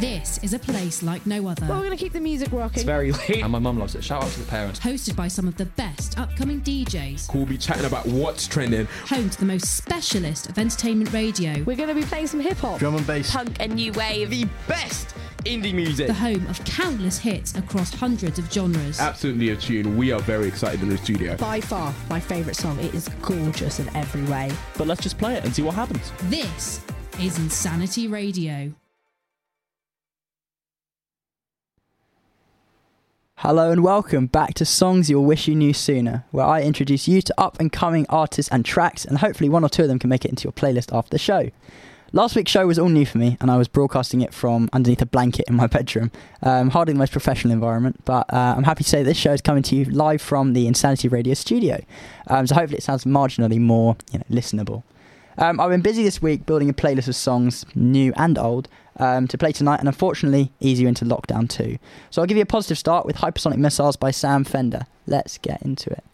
This is a place like no other. Well, we're going to keep the music rocking. It's very late. And my mum loves it. Shout out to the parents. Hosted by some of the best upcoming DJs. We'll be chatting about what's trending. Home to the most specialist of entertainment radio. We're going to be playing some hip hop, Drum and bass. Punk and new wave. The best indie music. The home of countless hits across hundreds of genres. Absolutely a tune. We are very excited in the studio. By far, my favourite song. It is gorgeous in every way. But let's just play it and see what happens. This is Insanity Radio. Hello and welcome back to Songs You'll Wish You Knew Sooner, where I introduce you to up and coming artists and tracks, and hopefully one or two of them can make it into your playlist after the show. Last week's show was all new for me, and I was broadcasting it from underneath a blanket in my bedroom. Um, hardly the most professional environment, but uh, I'm happy to say this show is coming to you live from the Insanity Radio studio. Um, so hopefully it sounds marginally more you know, listenable. Um, I've been busy this week building a playlist of songs, new and old, um, to play tonight, and unfortunately, ease you into lockdown too. So I'll give you a positive start with Hypersonic Missiles by Sam Fender. Let's get into it.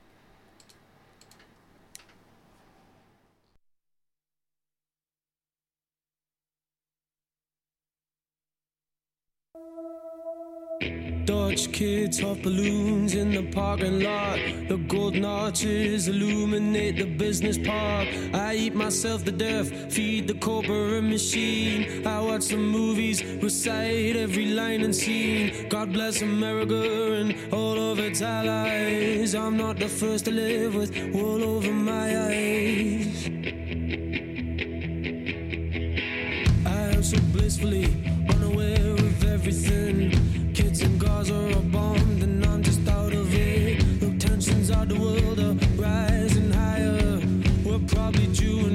Dutch kids hot balloons in the parking lot. The golden arches illuminate the business park. I eat myself to death, feed the corporate machine. I watch the movies, recite every line and scene. God bless America and all of its allies. I'm not the first to live with wool over my eyes. I am so blissfully unaware everything. Kids in Gaza are bombed, and I'm just out of it. Look, tensions are the world are rising higher. We're probably due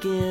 begin.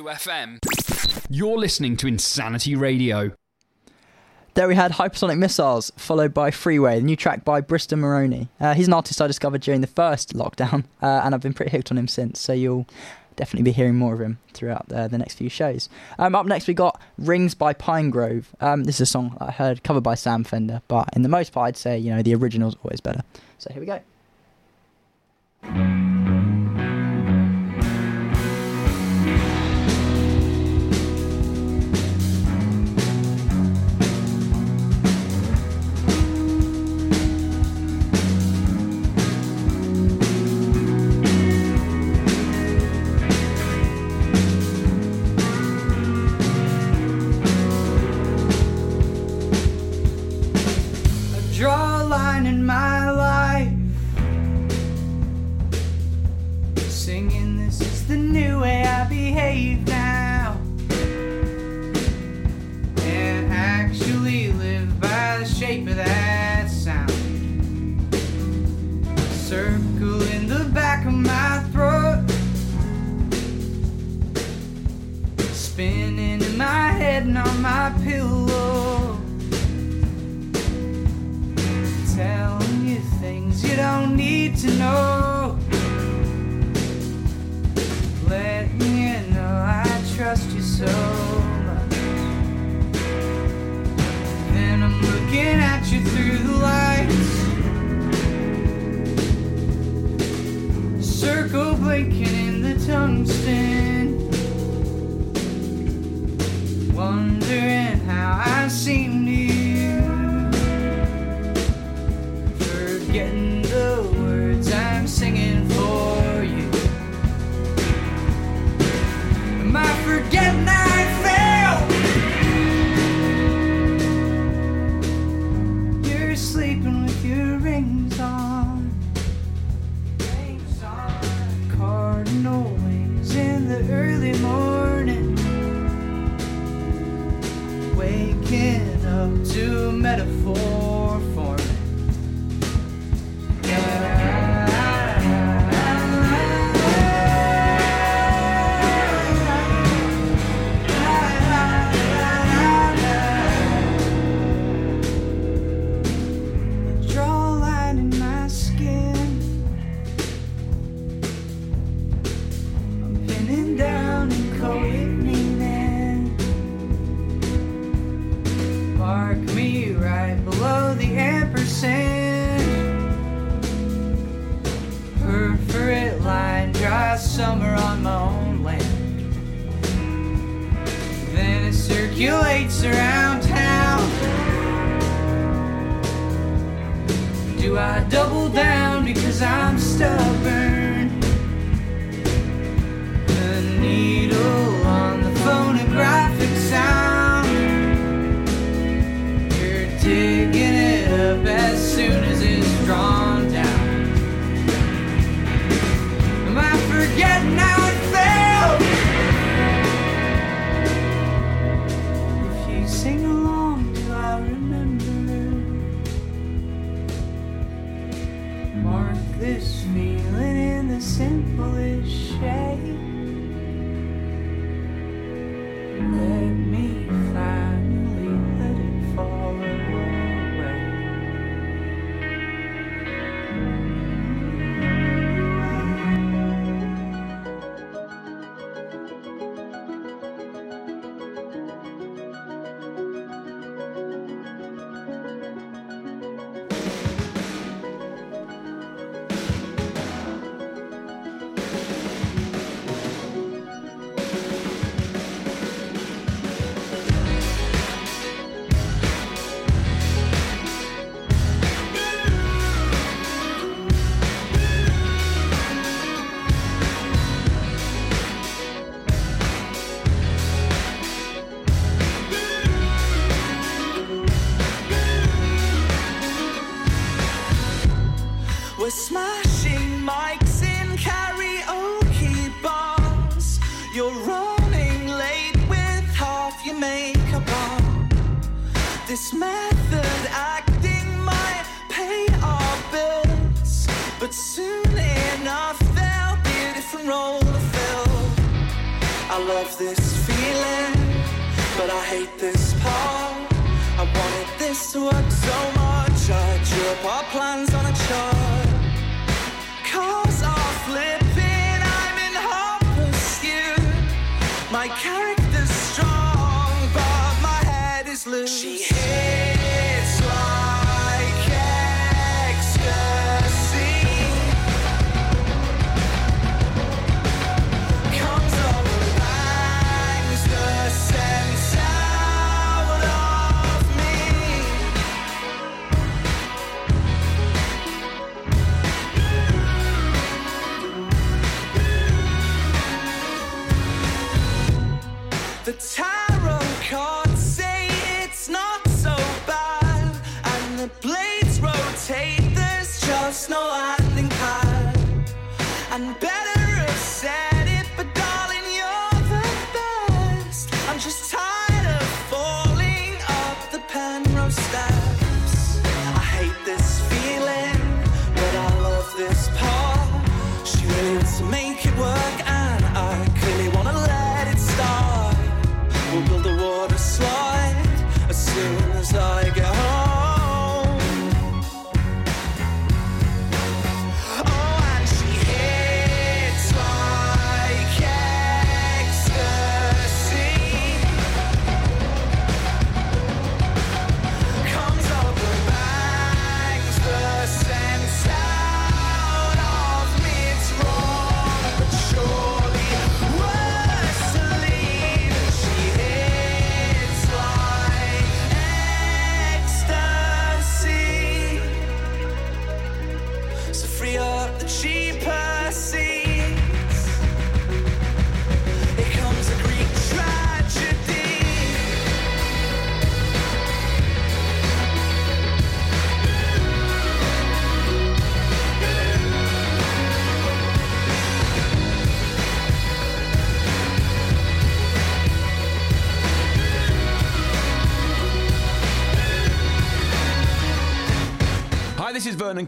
FM. You're listening to Insanity Radio. There we had Hypersonic Missiles, followed by Freeway, the new track by Bristol Maroney. Uh, he's an artist I discovered during the first lockdown, uh, and I've been pretty hooked on him since, so you'll definitely be hearing more of him throughout the, the next few shows. Um, up next, we got Rings by Pinegrove. Um, this is a song I heard covered by Sam Fender, but in the most part, I'd say, you know, the original's always better. So here we go.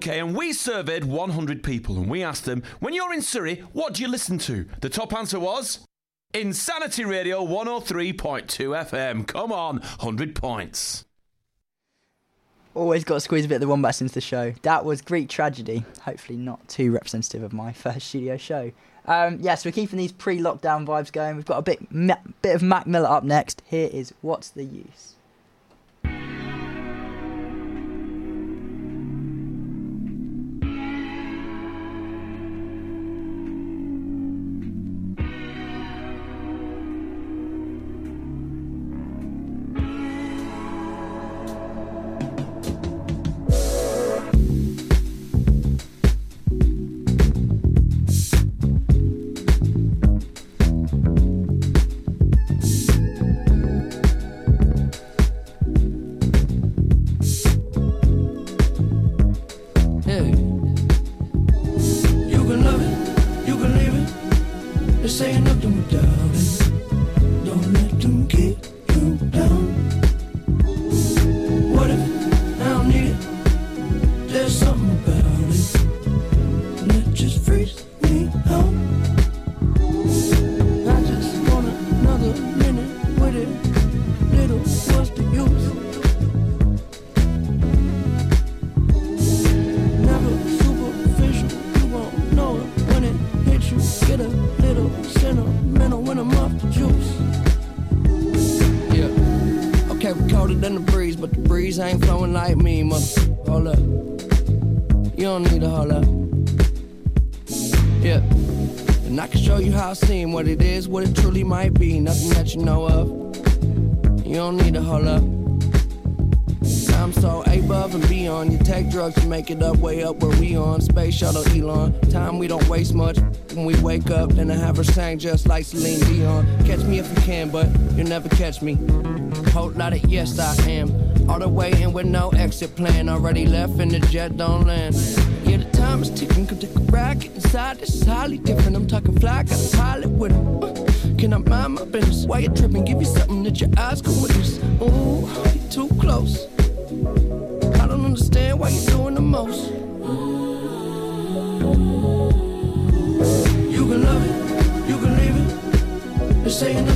And we surveyed 100 people and we asked them, when you're in Surrey, what do you listen to? The top answer was Insanity Radio 103.2 FM. Come on, 100 points. Always got to squeeze a bit of the Wombat into the show. That was Greek tragedy. Hopefully, not too representative of my first studio show. Um, yes, we're keeping these pre-lockdown vibes going. We've got a bit bit of Mac Miller up next. Here is what's the use. Just like Celine Dion. Catch me if you can, but you'll never catch me. Whole lot of yes, I am. All the way in with no exit plan. Already left and the jet don't land. Yeah, the time is ticking. Come take a ride, get inside. This is highly different. I'm talking fly, got a pilot with him. Uh, Can I mind my business? Why you tripping? Give you something that your eyes can witness. Ooh, too close. It.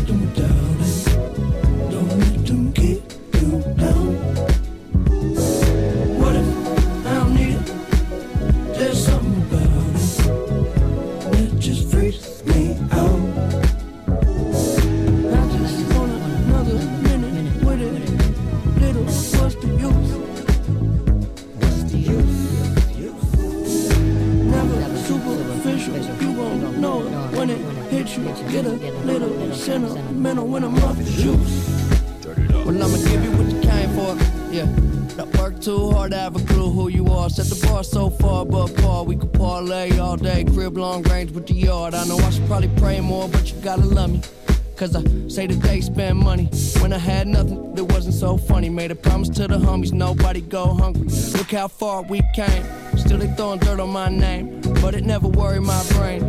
Cause I say that they spend money. When I had nothing, it wasn't so funny. Made a promise to the homies, nobody go hungry. Look how far we came. Still they throwing dirt on my name. But it never worried my brain.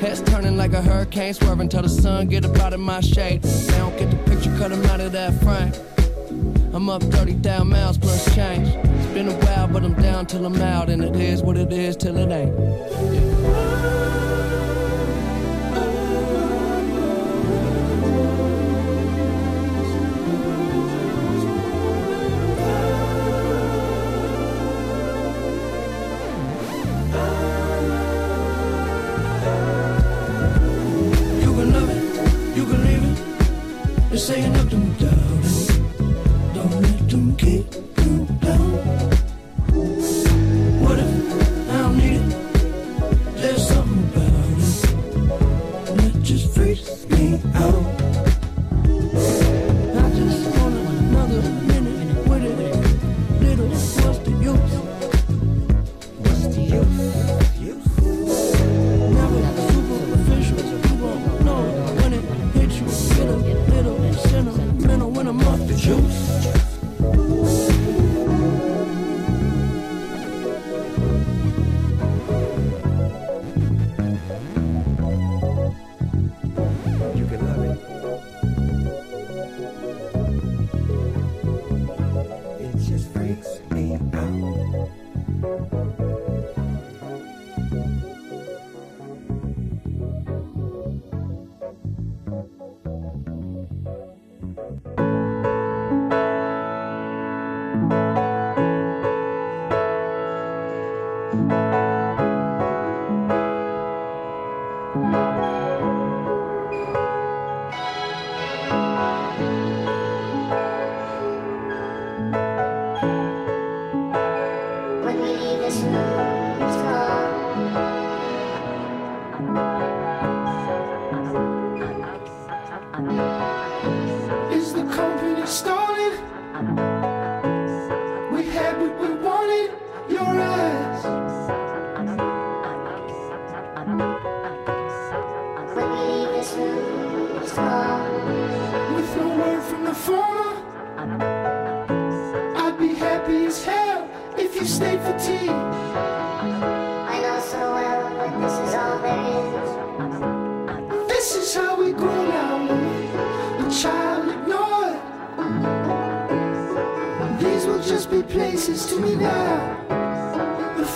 Heads turning like a hurricane, swerving till the sun get up out of my shade. They don't get the picture, cut 'em out of that frame. I'm up 30,000 miles plus change. It's been a while, but I'm down till I'm out. And it is what it is till it ain't. It.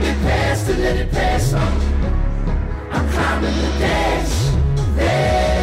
let me pass to let it pass on. I'm climbing the dash.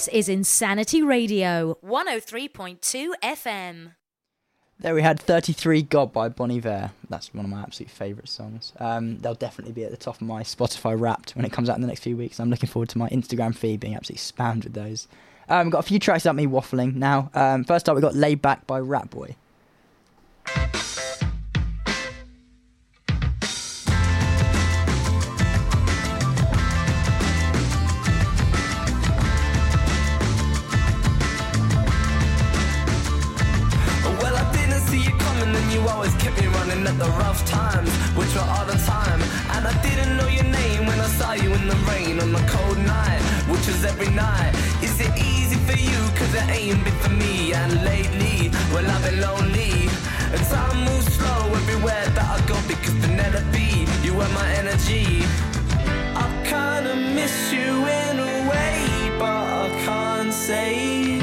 This is Insanity Radio, 103.2 FM. There we had 33 God by Bon Iver. That's one of my absolute favourite songs. Um, they'll definitely be at the top of my Spotify wrapped when it comes out in the next few weeks. I'm looking forward to my Instagram feed being absolutely spammed with those. Um, got a few tracks about me waffling now. Um, first up, we got Laid Back by Ratboy. night. Is it easy for you? Cause it ain't been for me. And lately, well, I've been lonely. And time moves slow everywhere that I go because Penelope, you were my energy. I kinda miss you in a way, but I can't say.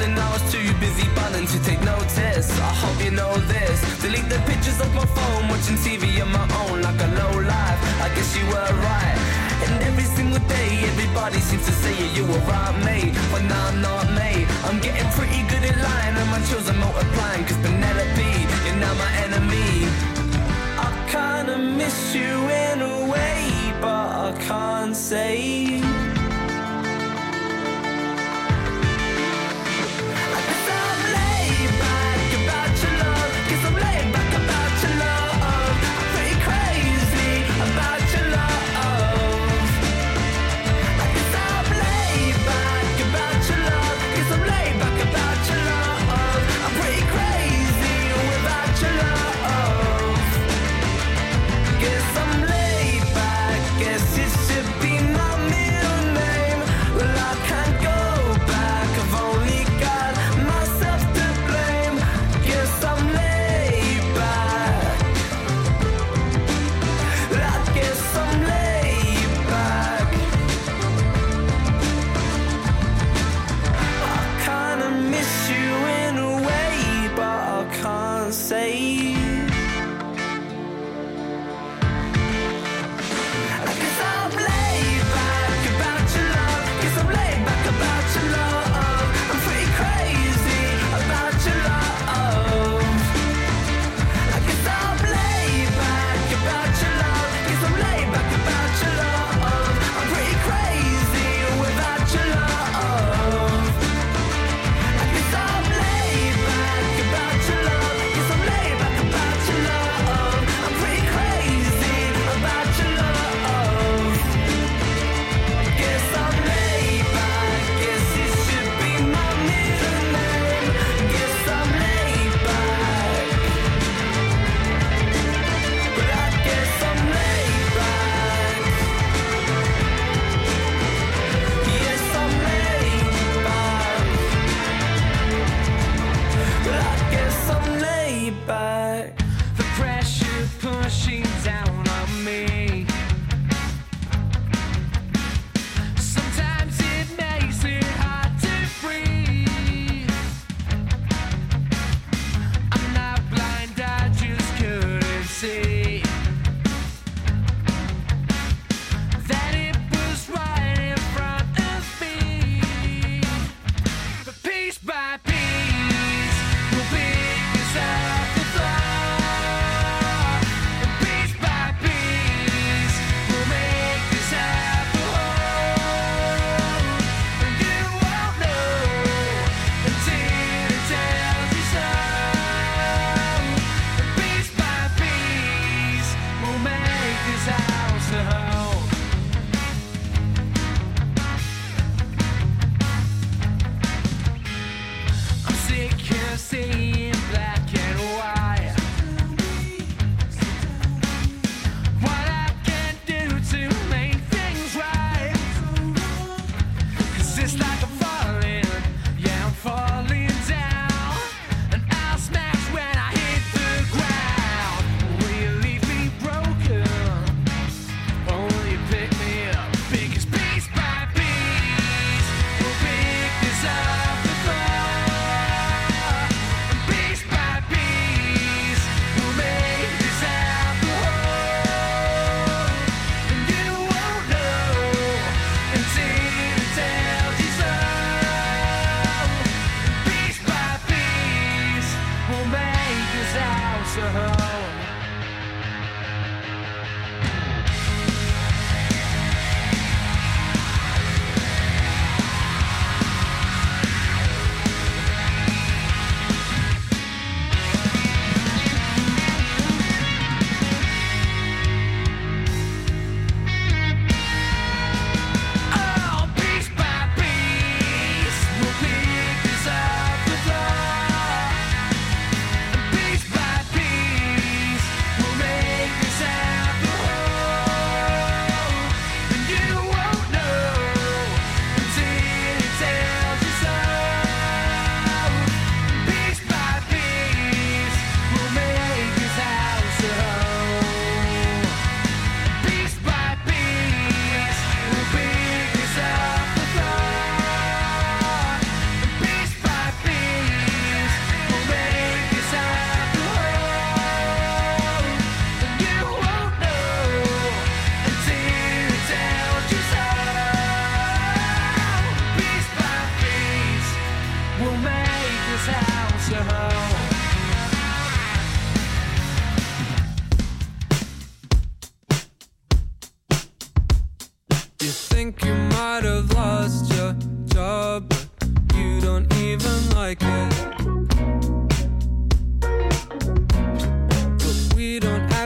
morning I was too busy bunning to take notice. I hope you know this. Delete the pictures off my phone, watching TV on my own like a low life. I guess you were right. And every single day, everybody seems to say yeah, you were right, mate. But now I'm not, mate. I'm getting pretty good at lying, and my chills are multiplying. Cause Penelope, you're now my enemy. I kinda miss you in a way, but I can't say.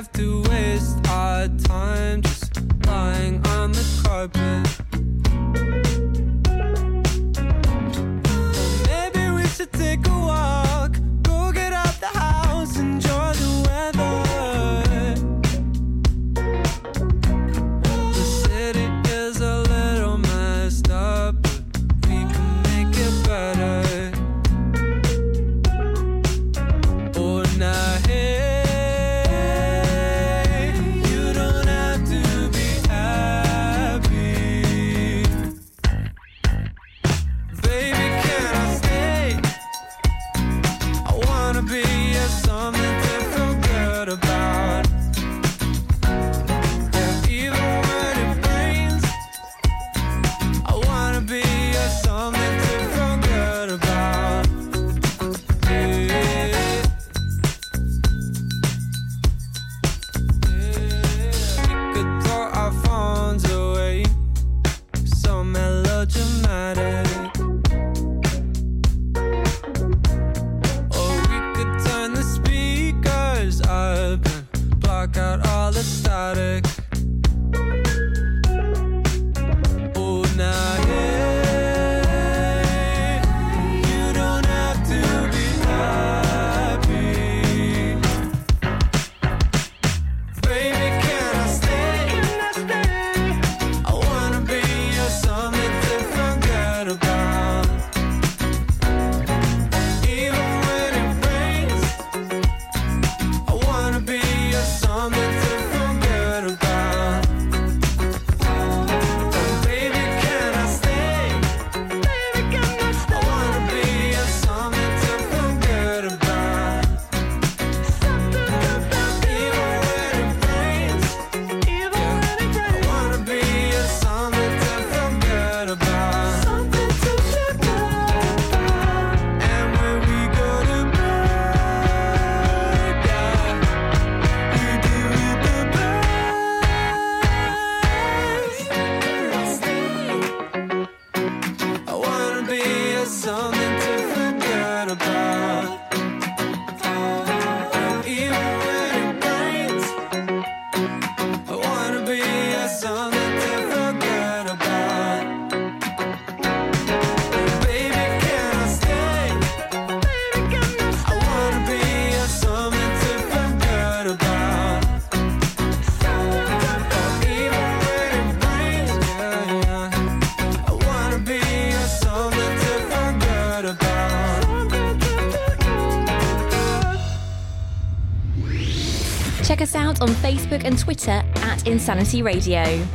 Have to waste our time just lying on the carpet. Facebook and Twitter at Insanity Radio.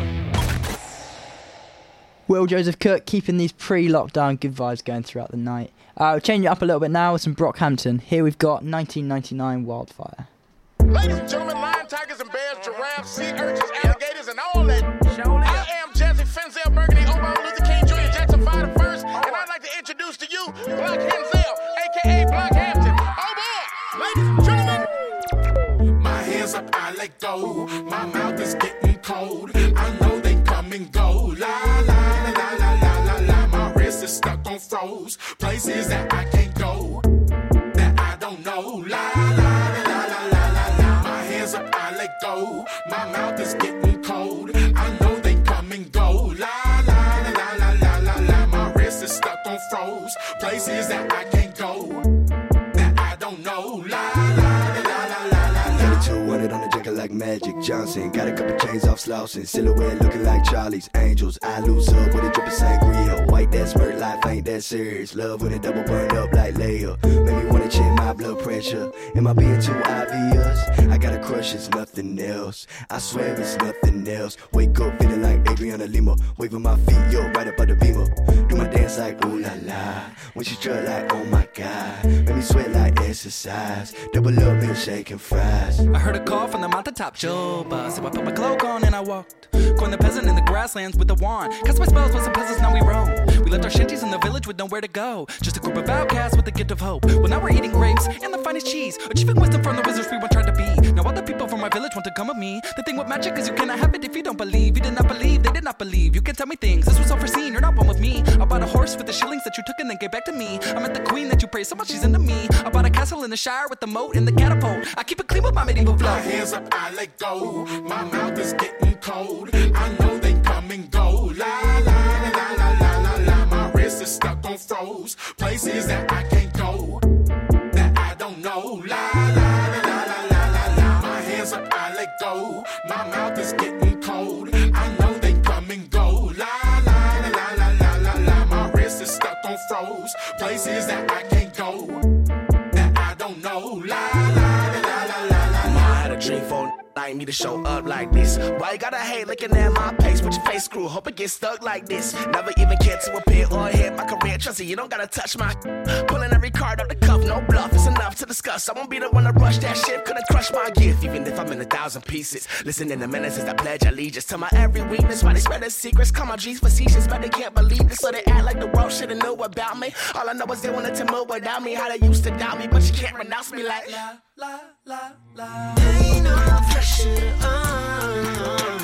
Will Joseph Cook keeping these pre-lockdown good vibes going throughout the night. Uh, we'll change it up a little bit now with some Brockhampton. Here we've got 1999 Wildfire. Ladies and gentlemen, lion, tigers, and bears, giraffes, sea urchins, alligators, and all that. I am Jesse Fenzel Burgundy, Obama Luther King Jr. Jackson 5 the first, and I'd like to introduce to you Block Henzel, go. My mouth is getting cold. I know they come and go. La la la la la la la la. My wrist is stuck on froze. Places that I can't go. That I don't know. La la la la la la la la. My hands up, I let go. My mouth is getting cold. I know they come and go. La la la la la la la. My wrist is stuck on froze. Places that I can't Magic Johnson. Got a couple chains off slouching. Silhouette looking like Charlie's Angels. I lose up with a drip of sangria. White that smirk life ain't that serious. Love when it double burn up like Leia. Make me wanna check my blood pressure. Am I being too obvious? I got a crush, it's nothing else. I swear it's nothing else. Wake up feeling like Adriana Lima. Waving my feet, yo, right up at the beamer. Do my dance like ooh la la. When she strut like oh my god. Make me sweat like exercise. Double up and fries. I heard a call from the mountaintop Juba. So I put my cloak on and I walked. Corn the peasant in the grasslands with a wand. Cast my spells with some peasants, now we roam. We left our shanties in the village with nowhere to go. Just a group of outcasts with a gift of hope. Well, now we're eating grapes and the finest cheese. Achieving wisdom from the wizards we once tried to be. Now all the people from my village want to come with me. The thing with magic is you cannot have it if you don't believe. You did not believe, they did not believe. You can tell me things, this was unforeseen. You're not one with me. I bought a horse with the shillings that you took and then gave back to me. I met the queen that you praised so much she's into me. I bought a castle in the shire with the moat and the catapult. I keep it clean with my medieval flow. My hands up, I go. My mouth is getting cold. I know they come and go. La la la la la la la. My wrist is stuck on froze. Places that I can't go. Me to show up like this. Why you gotta hate looking at my pace? Put your face screw, hope it gets stuck like this. Never even cared to appear or hit my career. Trust me, you don't gotta touch my. Pulling every card out the cuff, no bluff. It's enough to discuss. I won't be the one to rush that shit. Couldn't crush my gift, even if I'm in a thousand pieces. Listening to menaces that pledge allegiance to my every weakness. Why they spread their secrets? Call my G's facetious, but they can't believe this. So they act like the world should've know about me. All I know is they wanted to move without me. How they used to doubt me, but you can't renounce me like. La, la, la. Ain't no pressure on.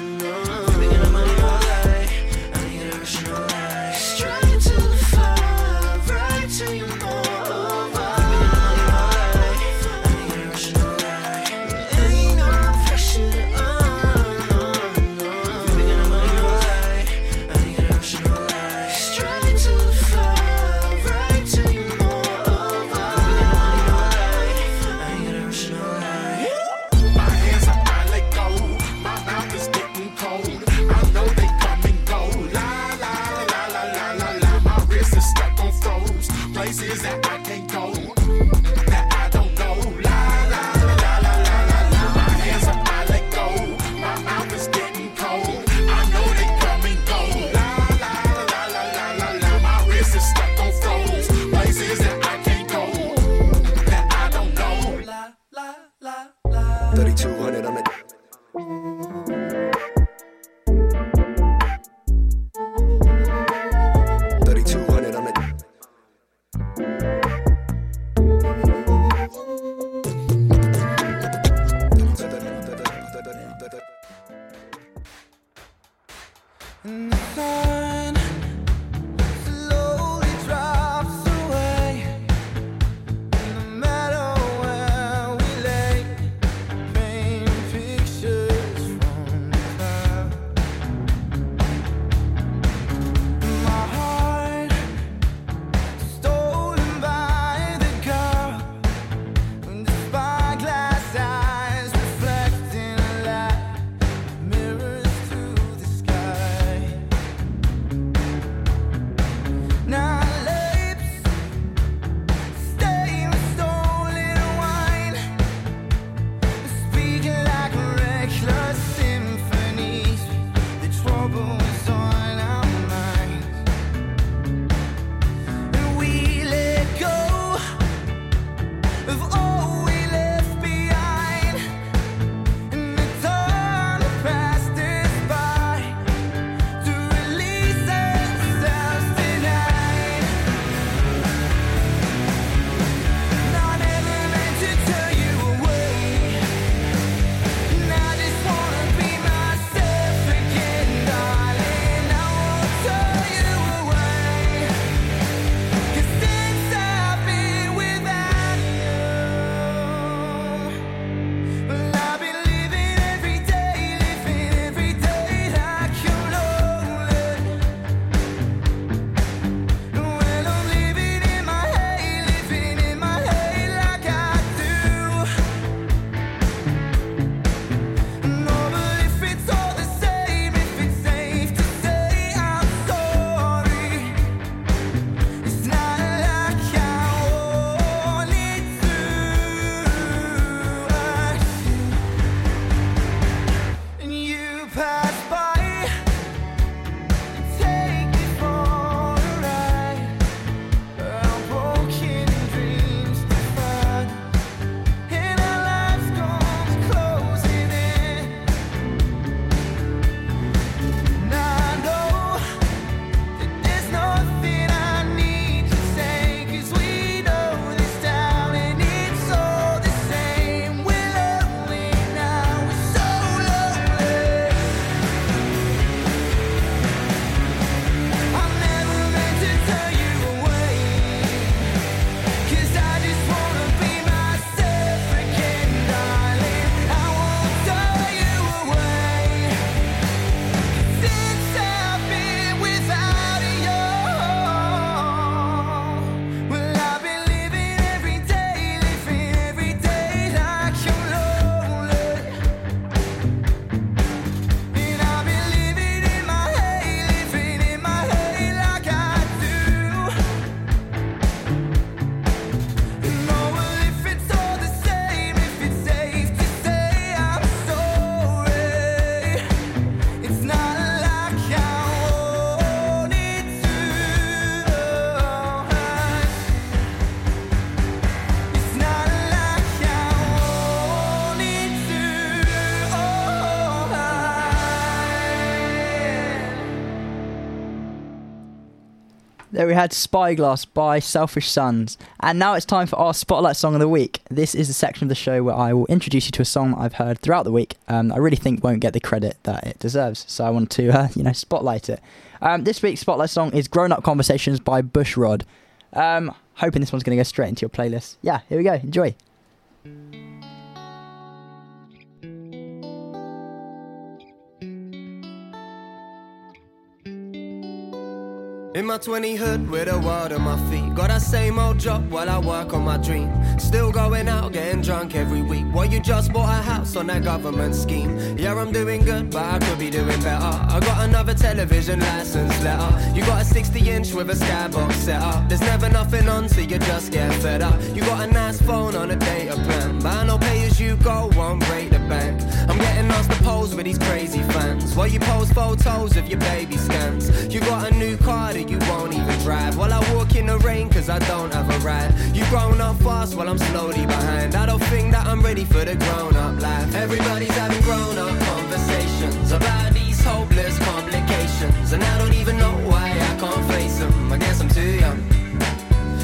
We had Spyglass by Selfish Sons. And now it's time for our Spotlight Song of the Week. This is a section of the show where I will introduce you to a song I've heard throughout the week. Um, I really think won't get the credit that it deserves, so I want to, uh, you know, spotlight it. Um, this week's Spotlight song is Grown Up Conversations by Bushrod. Um, hoping this one's going to go straight into your playlist. Yeah, here we go. Enjoy. In my 20 hood with a world on my feet. Got that same old job while I work on my dream. Still going out, getting drunk every week. Well, you just bought a house on that government scheme. Yeah, I'm doing good, but I could be doing better. I got another television license letter. You got a 60 inch with a skybox set up. There's never nothing on, so you just get fed up. You got a nice phone on a data plan. But I know pay as you go won't break the bank. I'm getting asked to pose with these crazy fans. While you post photos of your baby scans. You got a new car you won't even drive. While I walk in the rain, cause I don't have a ride. You've grown up fast while I'm slowly behind. I don't think that I'm ready for the grown up life. Everybody's having grown up conversations about these hopeless complications. And I don't even know why I can't face them. I guess I'm too young.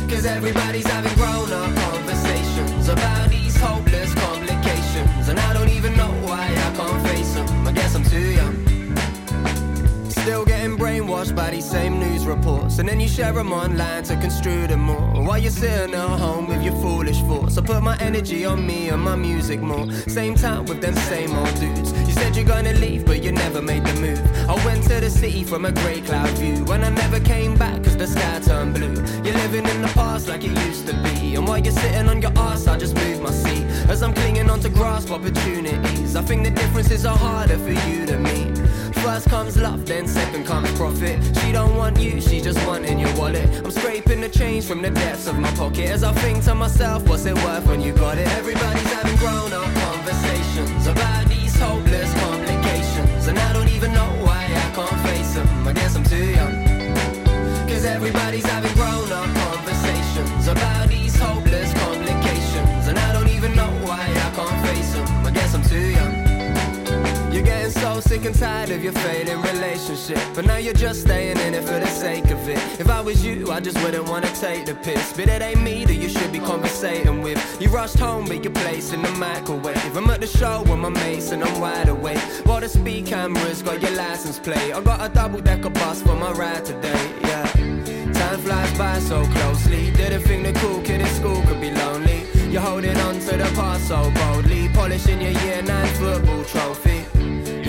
Cause everybody's having grown up conversations about these hopeless complications. And I don't even know why I can't face them. I guess I'm too young. Still getting these same news reports. And then you share them online to construe them more. While you're sitting at home with your foolish thoughts. I put my energy on me and my music more. Same time with them same old dudes. You said you're gonna leave, but you never made the move. I went to the city from a grey cloud view. When I never came back, cause the sky turned blue. You're living in the past like it used to be. And while you're sitting on your ass, I just move my seat. As I'm clinging on to grasp opportunities. I think the differences are harder for you to meet. First comes love, then second comes profit. She don't want you, she just wanting your wallet. I'm scraping the change from the depths of my pocket as I think to myself, what's it worth when you got it? Everybody's having grown up conversations about these hopeless complications, and I don't even know why I can't face them. I guess I'm too young. Cause everybody's having sick and tired of your failing relationship. But now you're just staying in it for the sake of it. If I was you, I just wouldn't wanna take the piss. But it ain't me that you should be conversating with. You rushed home, but your place in the microwave. I'm at the show with my mates and I'm wide awake. While the speed cameras got your license plate. I got a double decker bus for my ride today, yeah. Time flies by so closely. Didn't think the cool kid in school could be lonely. You're holding on to the past so boldly. Polishing your year nine football trophy.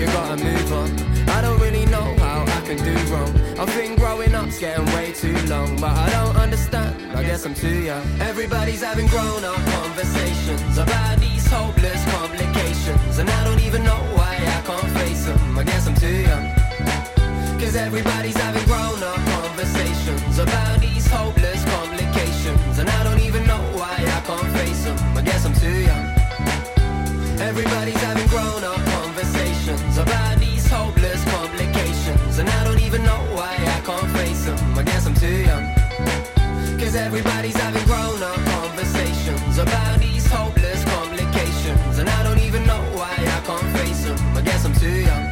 You gotta move on. I don't really know how I can do wrong. I think growing up's getting way too long, but I don't understand. I guess I'm too young. Everybody's having grown up conversations about these hopeless complications, and I don't even know why I can't face them. I guess I'm too young. Cause everybody's having grown up conversations about these hopeless complications, and I don't even know why I can't face them. I guess I'm too young. Everybody's having grown up conversations about these hopeless complications, and I don't even know why I can't face them. I guess I'm too young. Cause everybody's having grown up conversations about these hopeless complications, and I don't even know why I can't face them. I guess I'm too young.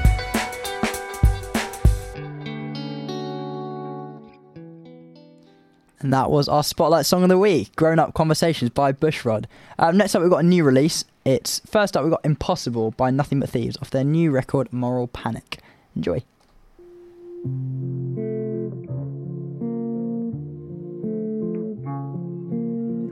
And that was our Spotlight Song of the Week, Grown Up Conversations by Bushrod. Um, next up, we've got a new release. It's First up, we've got Impossible by Nothing But Thieves off their new record, Moral Panic. Enjoy.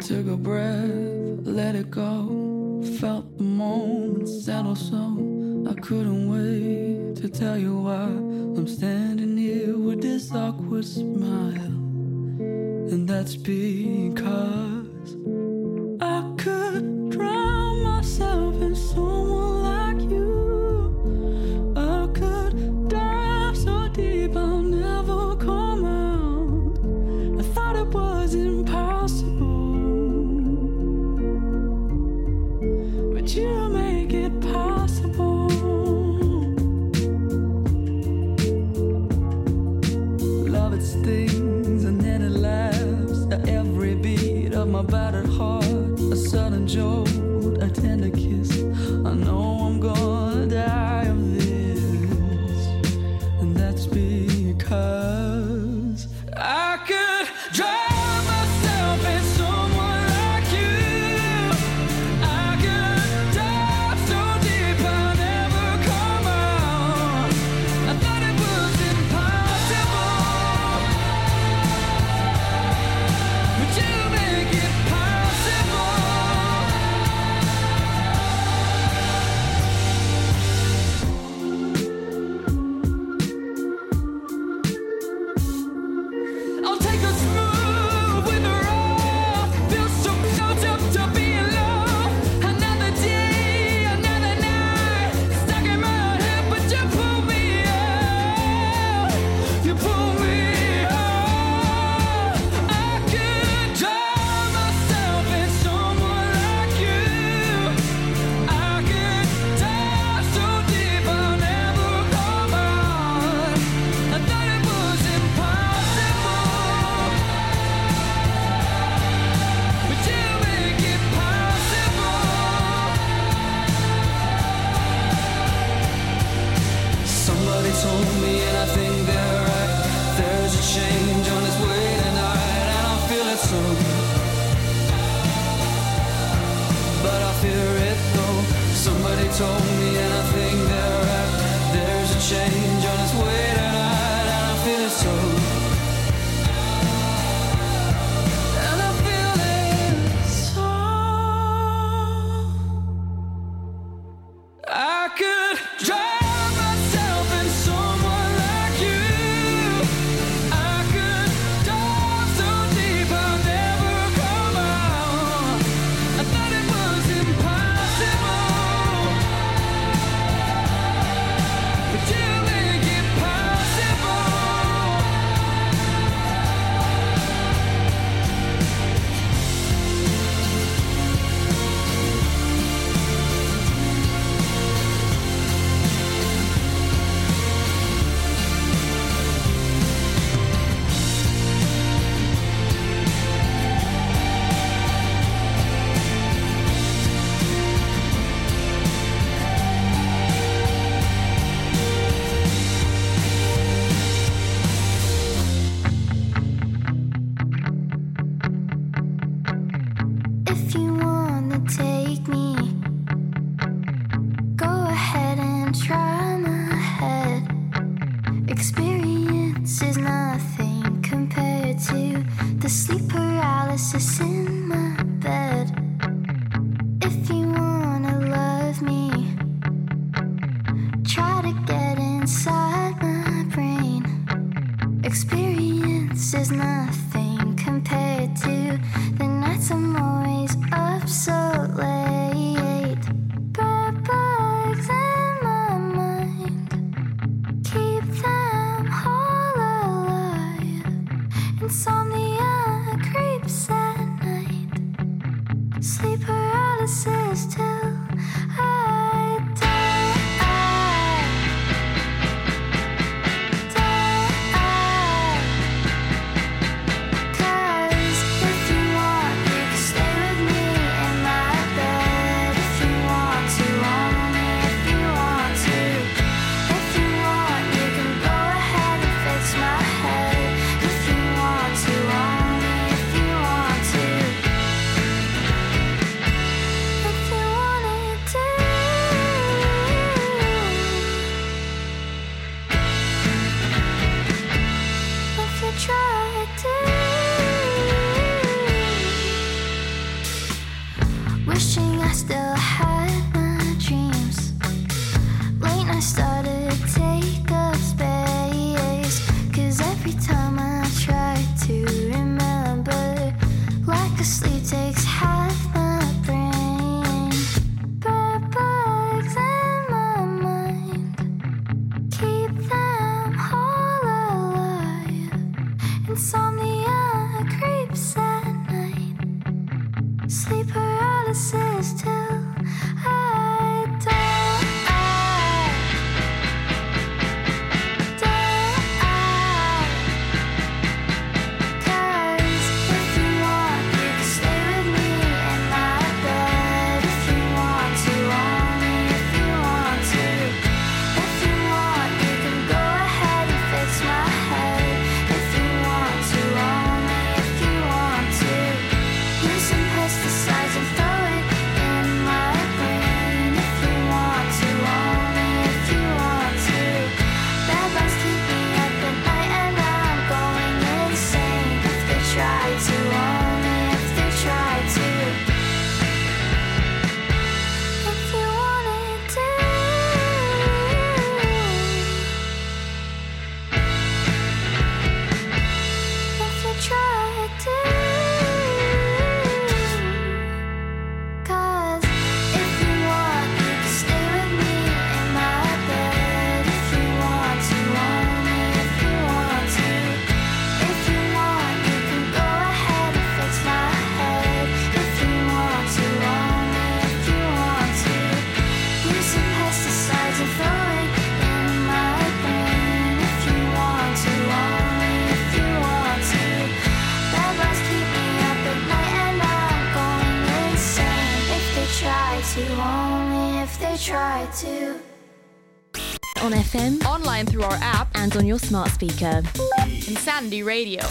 Took a breath, let it go. Felt the moment settle so I couldn't wait to tell you why I'm standing here with this awkward smile. And that's because smart speaker. Insanity Radio.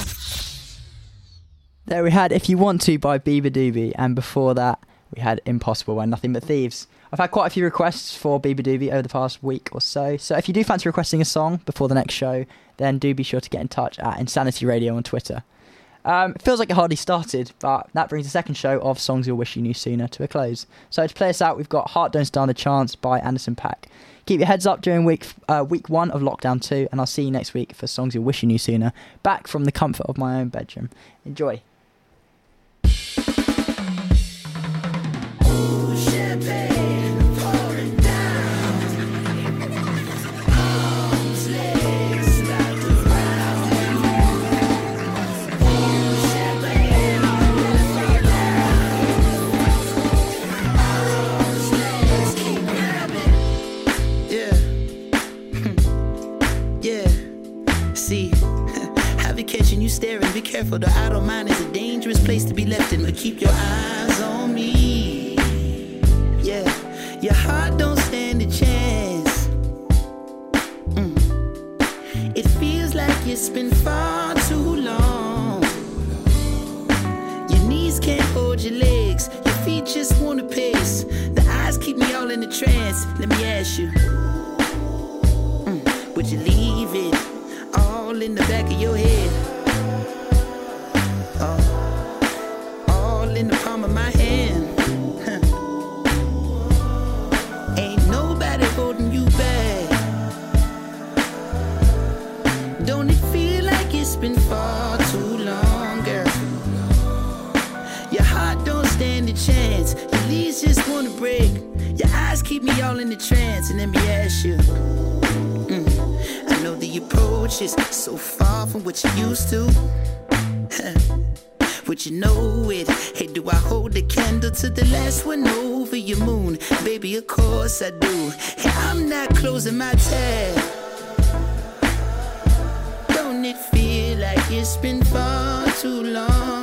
There we had If You Want To by beabadoobee, and before that, we had Impossible by Nothing But Thieves. I've had quite a few requests for beabadoobee over the past week or so, so if you do fancy requesting a song before the next show, then do be sure to get in touch at Insanity Radio on Twitter. Um, it feels like it hardly started, but that brings the second show of Songs You'll Wish You Knew Sooner to a close. So to play us out, we've got Heart Don't Stand a Chance by Anderson .Paak. Keep your heads up during week uh, week one of lockdown two, and I'll see you next week for Songs you're wishing You Sooner, back from the comfort of my own bedroom. Enjoy. Careful, the idle mind is a dangerous place to be left in, but keep your eyes on me. Yeah, your heart don't stand a chance. Mm. It feels like it's been far too long. Your knees can't hold your legs. Your feet just wanna pace. The eyes keep me all in a trance. Let me ask you. mm, would you leave it all in the back of your head? Of my hand. Ain't nobody holding you back. Don't it feel like it's been far too long, girl? Your heart don't stand a chance. Your leaves just wanna break. Your eyes keep me all in the trance. And let me ask you. mm, I know the approach is so far from what you used to. Would you know it? Hey, do I hold the candle to the last one over your moon? Baby, of course I do. Hey, I'm not closing my tab. Don't it feel like it's been far too long,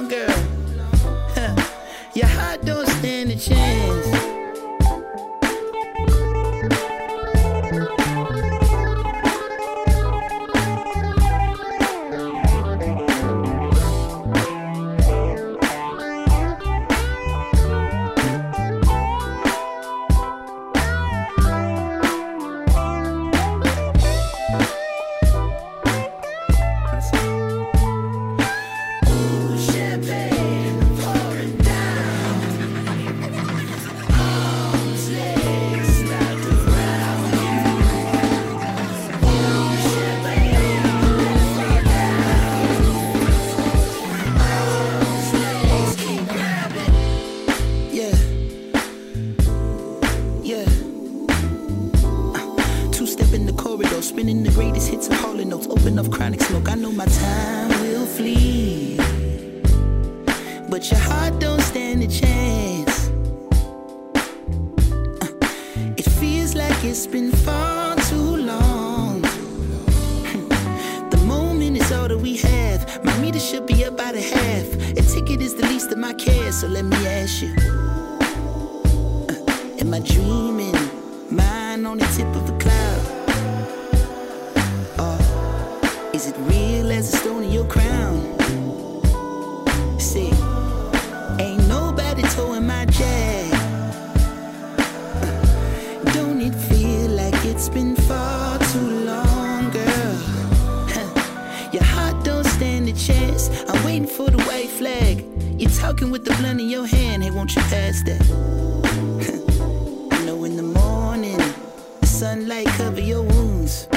cover your wounds.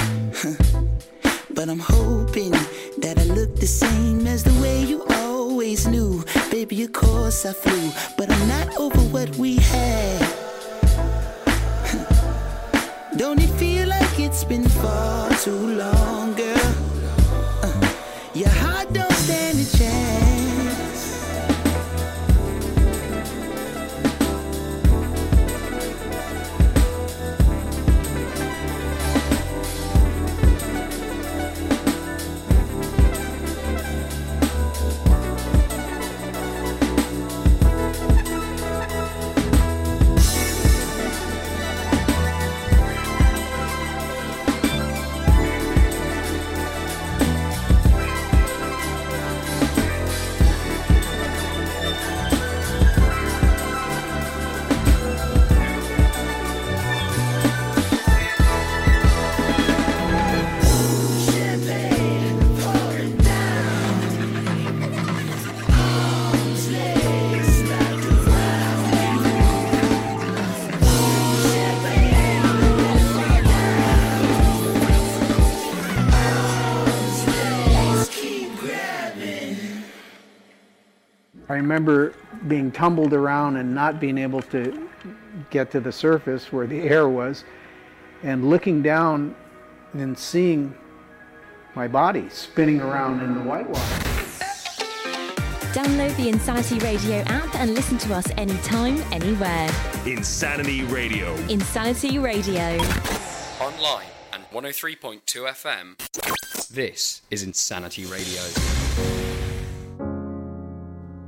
But I'm hoping that I look the same as the way you always knew. Baby, of course I flew, but I'm not over what we had. Don't it feel like it's been far too long, girl? Remember being tumbled around and not being able to get to the surface where the air was, and looking down and seeing my body spinning around in the whitewater. Download the Insanity Radio app and listen to us anytime, anywhere. Insanity Radio. Insanity Radio. Online and 103.2 FM. This is Insanity Radio.